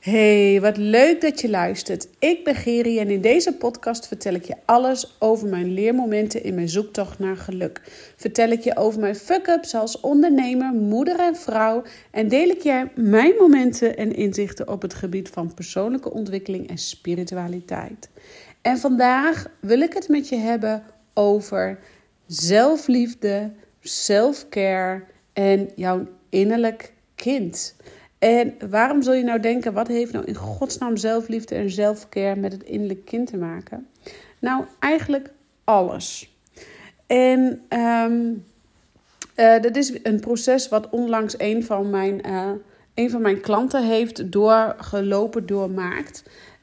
Hey, wat leuk dat je luistert. Ik ben Geri en in deze podcast vertel ik je alles over mijn leermomenten in mijn zoektocht naar geluk. Vertel ik je over mijn fuck-ups als ondernemer, moeder en vrouw en deel ik je mijn momenten en inzichten op het gebied van persoonlijke ontwikkeling en spiritualiteit. En vandaag wil ik het met je hebben over zelfliefde, self-care en jouw innerlijk kind. En waarom zul je nou denken, wat heeft nou in godsnaam zelfliefde en zelfcare met het innerlijk kind te maken? Nou, eigenlijk alles. En um, dat is een proces wat onlangs een van mijn, uh, een van mijn klanten heeft doorgelopen, doormaakt,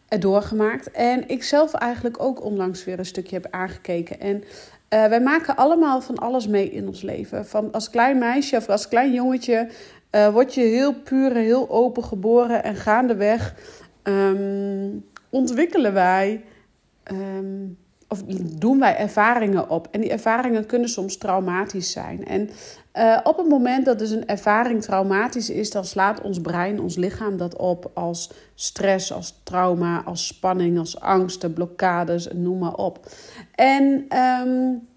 uh, doorgemaakt. En ik zelf eigenlijk ook onlangs weer een stukje heb aangekeken. En wij maken allemaal van alles mee in ons leven. Van als klein meisje of als klein jongetje uh, word je heel puur en heel open geboren en gaandeweg um, ontwikkelen wij um, of doen wij ervaringen op. En die ervaringen kunnen soms traumatisch zijn. En uh, op het moment dat dus een ervaring traumatisch is, dan slaat ons brein, ons lichaam dat op als stress, als trauma, als spanning, als angsten, blokkades, noem maar op. En um,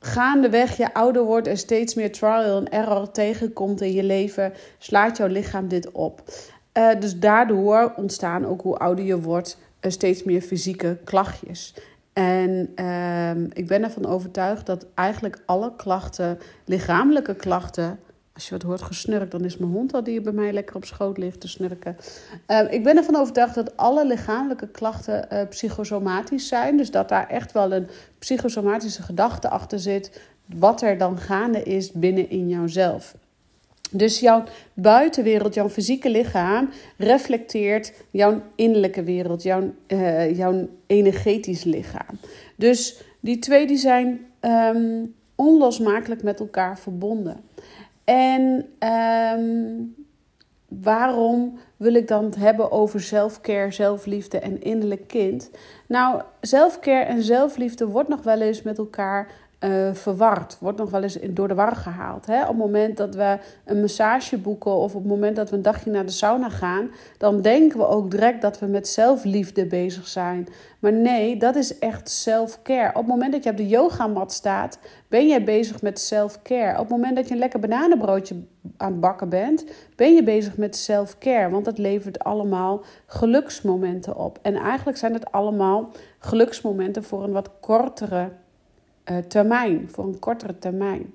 gaandeweg je ouder wordt en steeds meer trial en error tegenkomt in je leven, slaat jouw lichaam dit op. Uh, dus daardoor ontstaan ook hoe ouder je wordt steeds meer fysieke klachtjes. En uh, ik ben ervan overtuigd dat eigenlijk alle klachten, lichamelijke klachten, als je wat hoort gesnurkt, dan is mijn hond al die bij mij lekker op schoot ligt te snurken. Uh, ik ben ervan overtuigd dat alle lichamelijke klachten uh, psychosomatisch zijn. Dus dat daar echt wel een psychosomatische gedachte achter zit. Wat er dan gaande is binnen in jouzelf. Dus jouw buitenwereld, jouw fysieke lichaam, reflecteert jouw innerlijke wereld, jouw, uh, jouw energetisch lichaam. Dus die twee die zijn um, onlosmakelijk met elkaar verbonden. En um, waarom wil ik dan het hebben over zelfcare, zelfliefde en innerlijk kind? Nou, zelfcare en zelfliefde wordt nog wel eens met elkaar uh, verward. Wordt nog wel eens door de war gehaald. Hè? Op het moment dat we een massage boeken of op het moment dat we een dagje naar de sauna gaan, dan denken we ook direct dat we met zelfliefde bezig zijn. Maar nee, dat is echt self-care. Op het moment dat je op de yogamat staat, ben je bezig met self-care. Op het moment dat je een lekker bananenbroodje aan het bakken bent, ben je bezig met self-care. Want dat levert allemaal geluksmomenten op. En eigenlijk zijn het allemaal geluksmomenten voor een wat kortere termijn, voor een kortere termijn.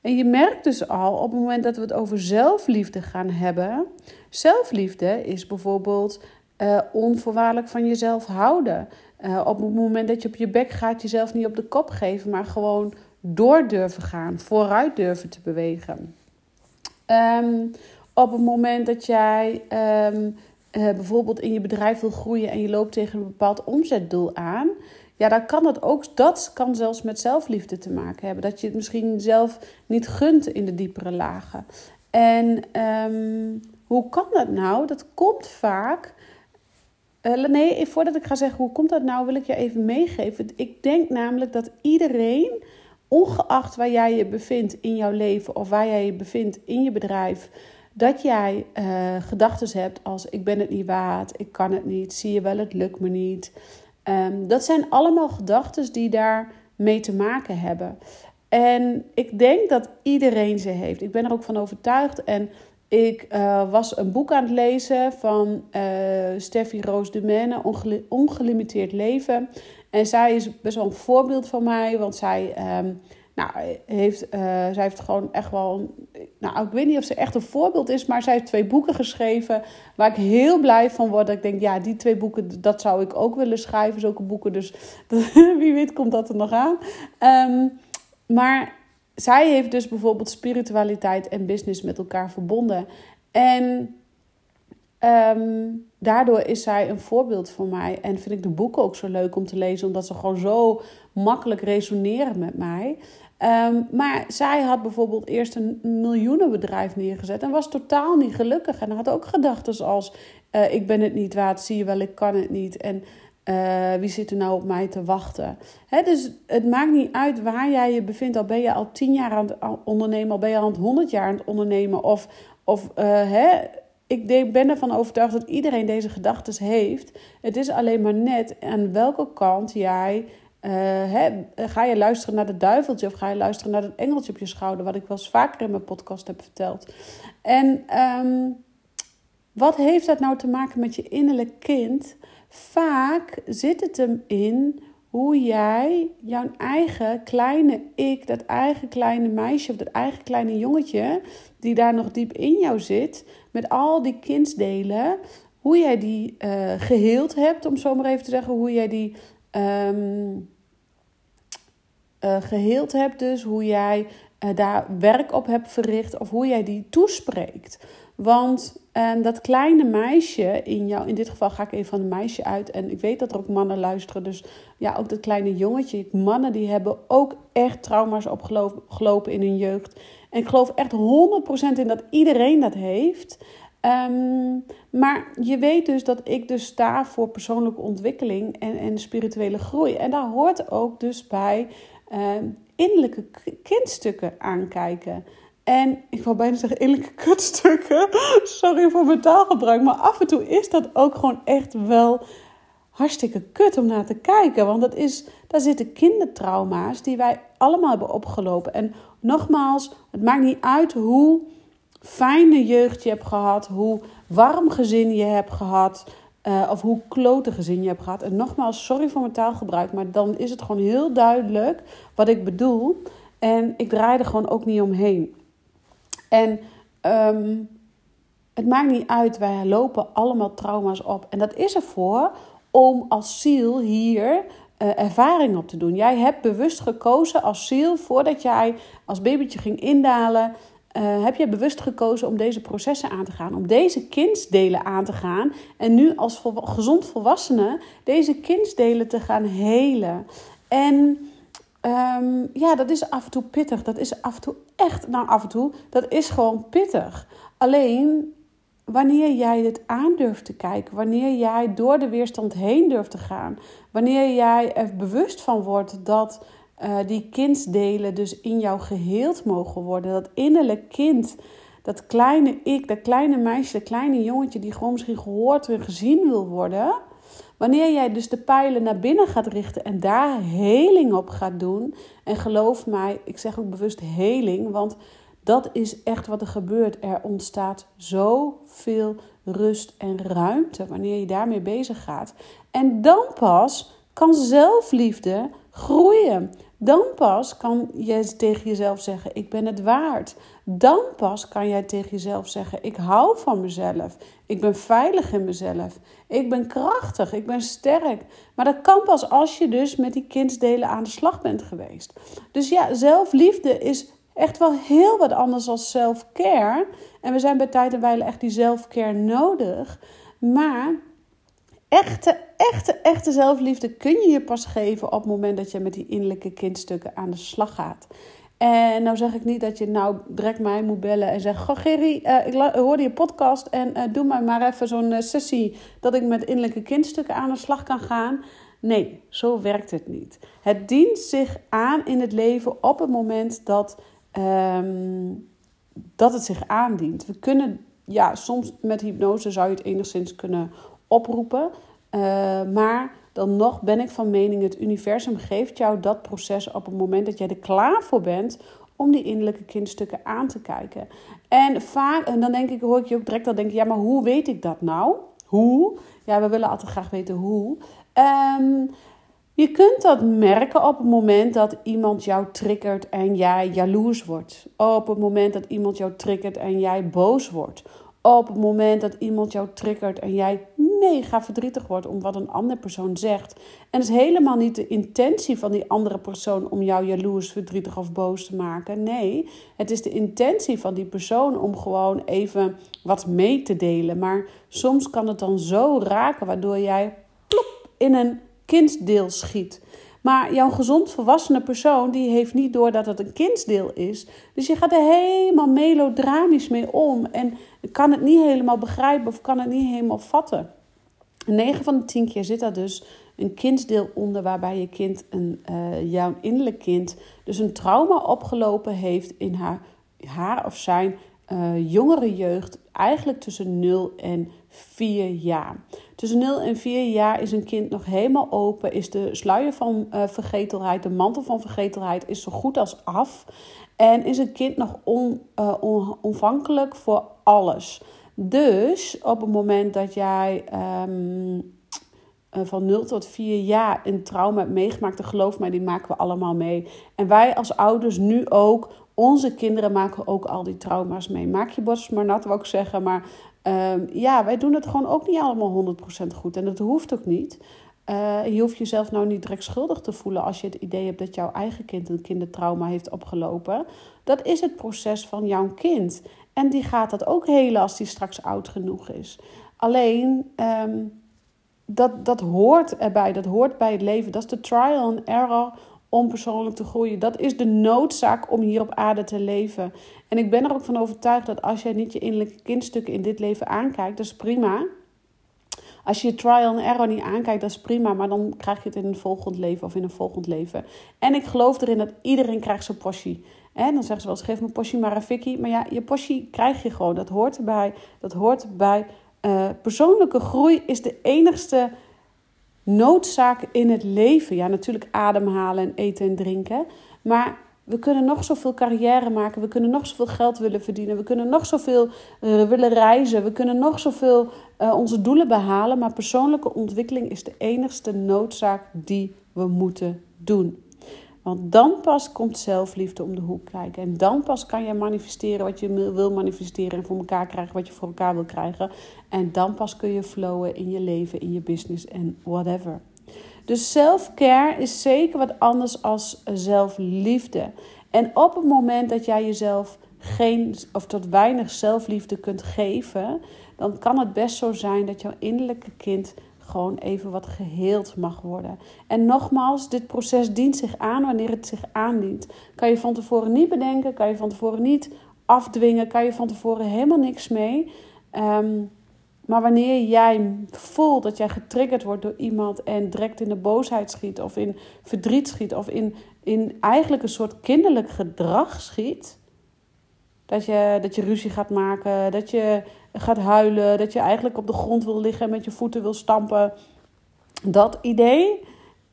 En je merkt dus al op het moment dat we het over zelfliefde gaan hebben. Zelfliefde is bijvoorbeeld uh, onvoorwaardelijk van jezelf houden. Uh, op het moment dat je op je bek gaat, jezelf niet op de kop geven, maar gewoon door durven gaan, vooruit durven te bewegen. Um, op het moment dat jij uh, bijvoorbeeld in je bedrijf wil groeien en je loopt tegen een bepaald omzetdoel aan, ja, dan kan dat ook, dat kan zelfs met zelfliefde te maken hebben. Dat je het misschien zelf niet gunt in de diepere lagen. En um, hoe kan dat nou? Dat komt vaak. Uh, nee, voordat ik ga zeggen hoe komt dat nou, wil ik je even meegeven. Ik denk namelijk dat iedereen, ongeacht waar jij je bevindt in jouw leven of waar jij je bevindt in je bedrijf, dat jij uh, gedachten hebt als ik ben het niet waard, ik kan het niet, zie je wel, het lukt me niet. Um, dat zijn allemaal gedachten die daar mee te maken hebben. En ik denk dat iedereen ze heeft. Ik ben er ook van overtuigd. En ik uh, was een boek aan het lezen van uh, Steffi Roos de Menne, Ongelimiteerd Leven. En zij is best wel een voorbeeld van mij, want zij um, nou, heeft, uh, zij heeft gewoon echt wel. Nou, ik weet niet of ze echt een voorbeeld is, maar zij heeft twee boeken geschreven. Waar ik heel blij van word. Dat ik denk, ja, die twee boeken, dat zou ik ook willen schrijven, zulke boeken. Dus wie weet komt dat er nog aan. Um, maar zij heeft dus bijvoorbeeld spiritualiteit en business met elkaar verbonden. En um, daardoor is zij een voorbeeld voor mij. En vind ik de boeken ook zo leuk om te lezen, omdat ze gewoon zo makkelijk resoneren met mij. Um, maar zij had bijvoorbeeld eerst een miljoenenbedrijf neergezet en was totaal niet gelukkig. En had ook gedachten als: uh, Ik ben het niet waard, zie je wel, ik kan het niet. En uh, wie zit er nou op mij te wachten? He, dus het maakt niet uit waar jij je bevindt. Al ben je al tien jaar aan het ondernemen, al ben je al honderd jaar aan het ondernemen. Of, of uh, ik ben ervan overtuigd dat iedereen deze gedachten heeft. Het is alleen maar net aan welke kant jij. Uh, ga je luisteren naar het duiveltje of ga je luisteren naar het engeltje op je schouder, wat ik wel eens vaker in mijn podcast heb verteld. En ehm, wat heeft dat nou te maken met je innerlijk kind? Vaak zit het hem in hoe jij jouw eigen kleine ik, dat eigen kleine meisje of dat eigen kleine jongetje, die daar nog diep in jou zit, met al die kindsdelen, hoe jij die uh, geheeld hebt, om zo maar even te zeggen, hoe jij die um, geheeld hebt, dus hoe jij uh, daar werk op hebt verricht of hoe jij die toespreekt. Want um, dat kleine meisje in jou, in dit geval ga ik even van een meisje uit. En ik weet dat er ook mannen luisteren. Dus ja, ook dat kleine jongetje. Mannen die hebben ook echt trauma's opgelopen in hun jeugd. En ik geloof echt 100% in dat iedereen dat heeft. Um, maar je weet dus dat ik dus sta voor persoonlijke ontwikkeling en, en spirituele groei. En daar hoort ook dus bij um, innerlijke kindstukken aankijken. En ik wil bijna zeggen innerlijke kutstukken. Sorry voor mijn taalgebruik. Maar af en toe is dat ook gewoon echt wel hartstikke kut om naar te kijken. Want dat is, daar zitten kindertrauma's die wij allemaal hebben opgelopen. En nogmaals, het maakt niet uit hoe fijne jeugd je hebt gehad. Hoe warm gezin je hebt gehad. Uh, of hoe klote gezin je hebt gehad. En nogmaals, sorry voor mijn taalgebruik. Maar dan is het gewoon heel duidelijk wat ik bedoel. En ik draai er gewoon ook niet omheen. En ehm, het maakt niet uit, wij lopen allemaal trauma's op. En dat is ervoor om als ziel hier uh, ervaring op te doen. Jij hebt bewust gekozen als ziel, voordat jij als babytje ging indalen, uh, heb je bewust gekozen om deze processen aan te gaan, om deze kindsdelen aan te gaan en nu als gezond volwassene deze kindsdelen te gaan helen. En Um, ja, dat is af en toe pittig. Dat is af en toe echt, nou af en toe, dat is gewoon pittig. Alleen wanneer jij dit aan durft te kijken, wanneer jij door de weerstand heen durft te gaan, wanneer jij er bewust van wordt dat uh, die kindsdelen dus in jou geheeld mogen worden, dat innerlijk kind, dat kleine ik, dat kleine meisje, dat kleine jongetje die gewoon misschien gehoord en gezien wil worden Wanneer jij dus de pijlen naar binnen gaat richten en daar heling op gaat doen. En geloof mij, ik zeg ook bewust heling, want dat is echt wat er gebeurt. Er ontstaat zoveel rust en ruimte wanneer je daarmee bezig gaat. En dan pas kan zelfliefde groeien. Dan pas kan je tegen jezelf zeggen: Ik ben het waard. Dan pas kan jij tegen jezelf zeggen: Ik hou van mezelf. Ik ben veilig in mezelf. Ik ben krachtig. Ik ben sterk. Maar dat kan pas als je dus met die kindsdelen aan de slag bent geweest. Dus ja, zelfliefde is echt wel heel wat anders dan self-care. En we zijn bij tijd en wijle echt die self-care nodig. Maar echte, echte, echte zelfliefde kun je je pas geven op het moment dat je met die innerlijke kindstukken aan de slag gaat. En nou zeg ik niet dat je nou direct mij moet bellen en zeggen: Goh, Gerry, uh, ik hoorde je podcast en uh, doe mij maar even zo'n uh, sessie dat ik met innerlijke kindstukken aan de slag kan gaan. Nee, zo werkt het niet. Het dient zich aan in het leven op het moment dat, um, dat het zich aandient. We kunnen, ja, soms met hypnose zou je het enigszins kunnen oproepen. Maar dan nog ben ik van mening, het universum geeft jou dat proces op het moment dat jij er klaar voor bent om die innerlijke kindstukken aan te kijken. En vaak, en dan denk ik, hoor ik je ook direct al denken, ja, maar hoe weet ik dat nou? Hoe? Ja, we willen altijd graag weten hoe. Um, je kunt dat merken op het moment dat iemand jou triggert en jij jaloers wordt. Op het moment dat iemand jou triggert en jij boos wordt op het moment dat iemand jou triggert en jij mega verdrietig wordt om wat een andere persoon zegt. En het is helemaal niet de intentie van die andere persoon om jou jaloers, verdrietig of boos te maken. Nee, het is de intentie van die persoon om gewoon even wat mee te delen. Maar soms kan het dan zo raken waardoor jij plop in een kinddeel schiet. Maar jouw gezond volwassene persoon, die heeft niet door dat het een kindsdeel is. Dus je gaat er helemaal melodramisch mee om. En kan het niet helemaal begrijpen of kan het niet helemaal vatten. 9 van de 10 keer zit daar dus een kindsdeel onder waarbij je kind, een, uh, jouw innerlijk kind, dus een trauma opgelopen heeft in haar, haar of zijn uh, jongere jeugd, eigenlijk tussen 0 en 4 jaar. Tussen 0 en 4 jaar is een kind nog helemaal open, is de sluier van uh, vergetelheid, de mantel van vergetelheid, is zo goed als af. En is een kind nog on, on, onvankelijk voor alles. Dus op het moment dat jij um, van 0 tot 4 jaar een trauma hebt meegemaakt, dan geloof mij, die maken we allemaal mee. En wij als ouders nu ook, onze kinderen maken ook al die trauma's mee. Maak je borst maar nat, wil ik zeggen. Maar um, ja, wij doen het gewoon ook niet allemaal 100% goed. En dat hoeft ook niet. Uh, je hoeft jezelf nou niet direct schuldig te voelen als je het idee hebt dat jouw eigen kind een kindertrauma heeft opgelopen. Dat is het proces van jouw kind. En die gaat dat ook helen als die straks oud genoeg is. Alleen, um, dat, dat hoort erbij. Dat hoort bij het leven. Dat is de trial and error om persoonlijk te groeien. Dat is de noodzaak om hier op aarde te leven. En ik ben er ook van overtuigd dat als jij niet je innerlijke kindstukken in dit leven aankijkt, dat is prima. Als je je trial and error niet aankijkt, dat is prima. Maar dan krijg je het in een volgend leven of in een volgend leven. En ik geloof erin dat iedereen krijgt zijn portie. En dan zeggen ze wel eens, geef me een fikkie. Maar ja, je portie krijg je gewoon. Dat hoort erbij. Dat hoort bij uh, persoonlijke groei is de enigste noodzaak in het leven. Ja, natuurlijk ademhalen en eten en drinken. Maar we kunnen nog zoveel carrière maken. We kunnen nog zoveel geld willen verdienen. We kunnen nog zoveel uh, willen reizen. We kunnen nog zoveel uh, onze doelen behalen. Maar persoonlijke ontwikkeling is de enigste noodzaak die we moeten doen. Want dan pas komt zelfliefde om de hoek kijken. En dan pas kan je manifesteren wat je wil manifesteren en voor elkaar krijgen wat je voor elkaar wil krijgen. En dan pas kun je flowen in je leven, in je business en whatever. Dus self-care is zeker wat anders als zelfliefde. En op het moment dat jij jezelf geen of tot weinig zelfliefde kunt geven, dan kan het best zo zijn dat jouw innerlijke kind gewoon even wat geheeld mag worden. En nogmaals, dit proces dient zich aan wanneer het zich aandient. Kan je van tevoren niet bedenken, kan je van tevoren niet afdwingen, kan je van tevoren helemaal niks mee. Ehm, maar wanneer jij voelt dat jij getriggerd wordt door iemand en direct in de boosheid schiet, of in verdriet schiet, of in, in eigenlijk een soort kinderlijk gedrag schiet. Dat je, dat je ruzie gaat maken, dat je gaat huilen, dat je eigenlijk op de grond wil liggen en met je voeten wil stampen. Dat idee,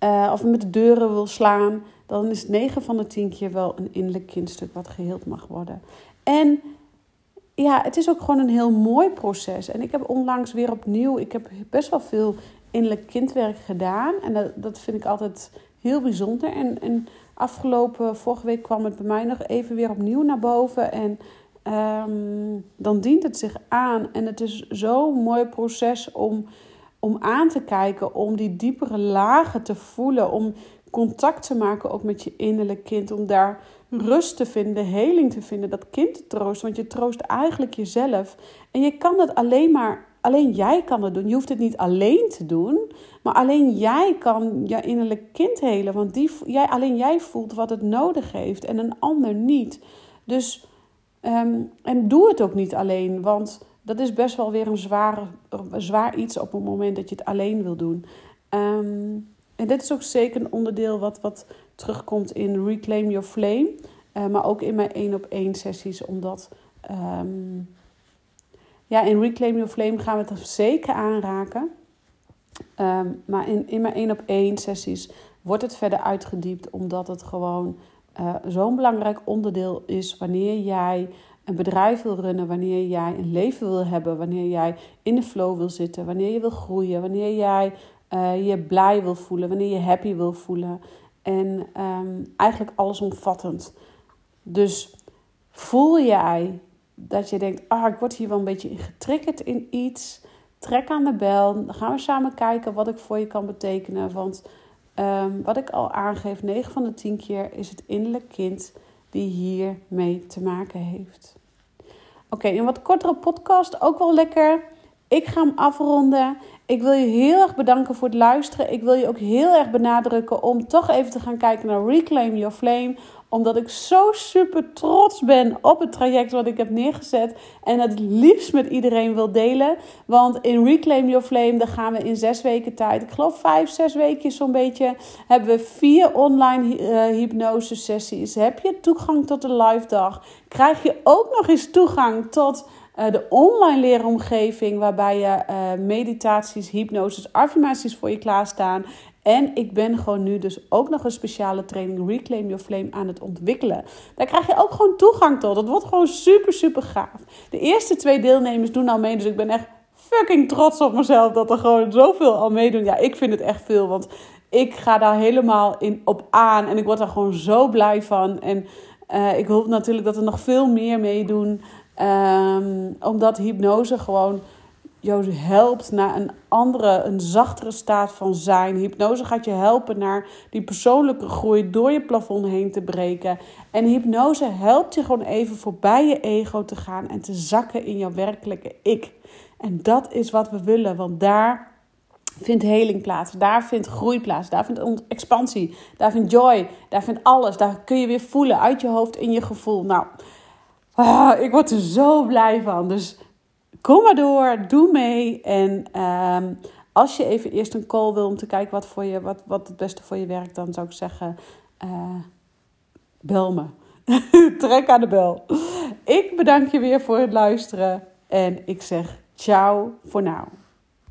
uh, of met de deuren wil slaan, dan is 9 van de 10 keer wel een innerlijk kindstuk wat geheeld mag worden. En ja, het is ook gewoon een heel mooi proces. En ik heb onlangs weer opnieuw, ik heb best wel veel innerlijk kindwerk gedaan. En dat, dat vind ik altijd heel bijzonder. En, en afgelopen, vorige week kwam het bij mij nog even weer opnieuw naar boven. En Ehm, dan dient het zich aan. En het is zo'n mooi proces om, om aan te kijken, om die diepere lagen te voelen, om contact te maken ook met je innerlijk kind, om daar rust te vinden, heling te vinden, dat kind te troosten, want je troost eigenlijk jezelf. En je kan dat alleen maar, alleen jij kan het doen. Je hoeft het niet alleen te doen, maar alleen jij kan je innerlijk kind helen, want die, jij, alleen jij voelt wat het nodig heeft en een ander niet. Dus Ehm, en doe het ook niet alleen, want dat is best wel weer een zwaar, zwaar iets op het moment dat je het alleen wil doen. Ehm, en dit is ook zeker een onderdeel wat, wat terugkomt in Reclaim Your Flame. Uh, maar ook in mijn één op één sessies, omdat ehm, ja, in Reclaim Your Flame gaan we het zeker aanraken. maar in, in mijn één op één sessies wordt het verder uitgediept, omdat het gewoon uh, zo'n belangrijk onderdeel is wanneer jij een bedrijf wil runnen, wanneer jij een leven wil hebben, wanneer jij in de flow wil zitten, wanneer je wil groeien, wanneer jij uh, je blij wil voelen, wanneer je happy wil voelen. En um, eigenlijk allesomvattend. Dus voel jij dat je denkt, ah, ik word hier wel een beetje getriggerd in iets. Trek aan de bel. Dan gaan we samen kijken wat ik voor je kan betekenen. Want Um, wat ik al aangeef, 9 van de 10 keer is het innerlijk kind die hiermee te maken heeft. Oké, okay, een wat kortere podcast, ook wel lekker. Ik ga hem afronden. Ik wil je heel erg bedanken voor het luisteren. Ik wil je ook heel erg benadrukken om toch even te gaan kijken naar Reclaim Your Flame omdat ik zo super trots ben op het traject wat ik heb neergezet. En het liefst met iedereen wil delen. Want in Reclaim Your Flame, daar gaan we in zes weken tijd. Ik geloof vijf, zes weken zo'n beetje. Hebben we vier online uh, hypnose sessies. Heb je toegang tot de live dag. Krijg je ook nog eens toegang tot... Uh, de online leeromgeving, waarbij je uh, meditaties, hypnoses, affirmaties voor je klaarstaan. En ik ben gewoon nu dus ook nog een speciale training Reclaim Your Flame aan het ontwikkelen. Daar krijg je ook gewoon toegang tot. Dat wordt gewoon super, super gaaf. De eerste twee deelnemers doen al mee. Dus ik ben echt fucking trots op mezelf dat er gewoon zoveel al meedoen. Ja, ik vind het echt veel. Want ik ga daar helemaal in, op aan. En ik word daar gewoon zo blij van. En uh, ik hoop natuurlijk dat er nog veel meer meedoen. Um, omdat hypnose gewoon jou helpt naar een andere, een zachtere staat van zijn. Hypnose gaat je helpen naar die persoonlijke groei door je plafond heen te breken. En hypnose helpt je gewoon even voorbij je ego te gaan en te zakken in jouw werkelijke ik. En dat is wat we willen, want daar vindt heling plaats. Daar vindt groei plaats. Daar vindt expansie. Daar vindt joy. Daar vindt alles. Daar kun je weer voelen uit je hoofd in je gevoel. Nou, ah, ik word er zo blij van. Dus kom maar door, doe mee. En um, als je even eerst een call wil om te kijken wat, voor je, wat, wat het beste voor je werkt, dan zou ik zeggen: uh, bel me. Trek aan de bel. Ik bedank je weer voor het luisteren en ik zeg ciao voor nu.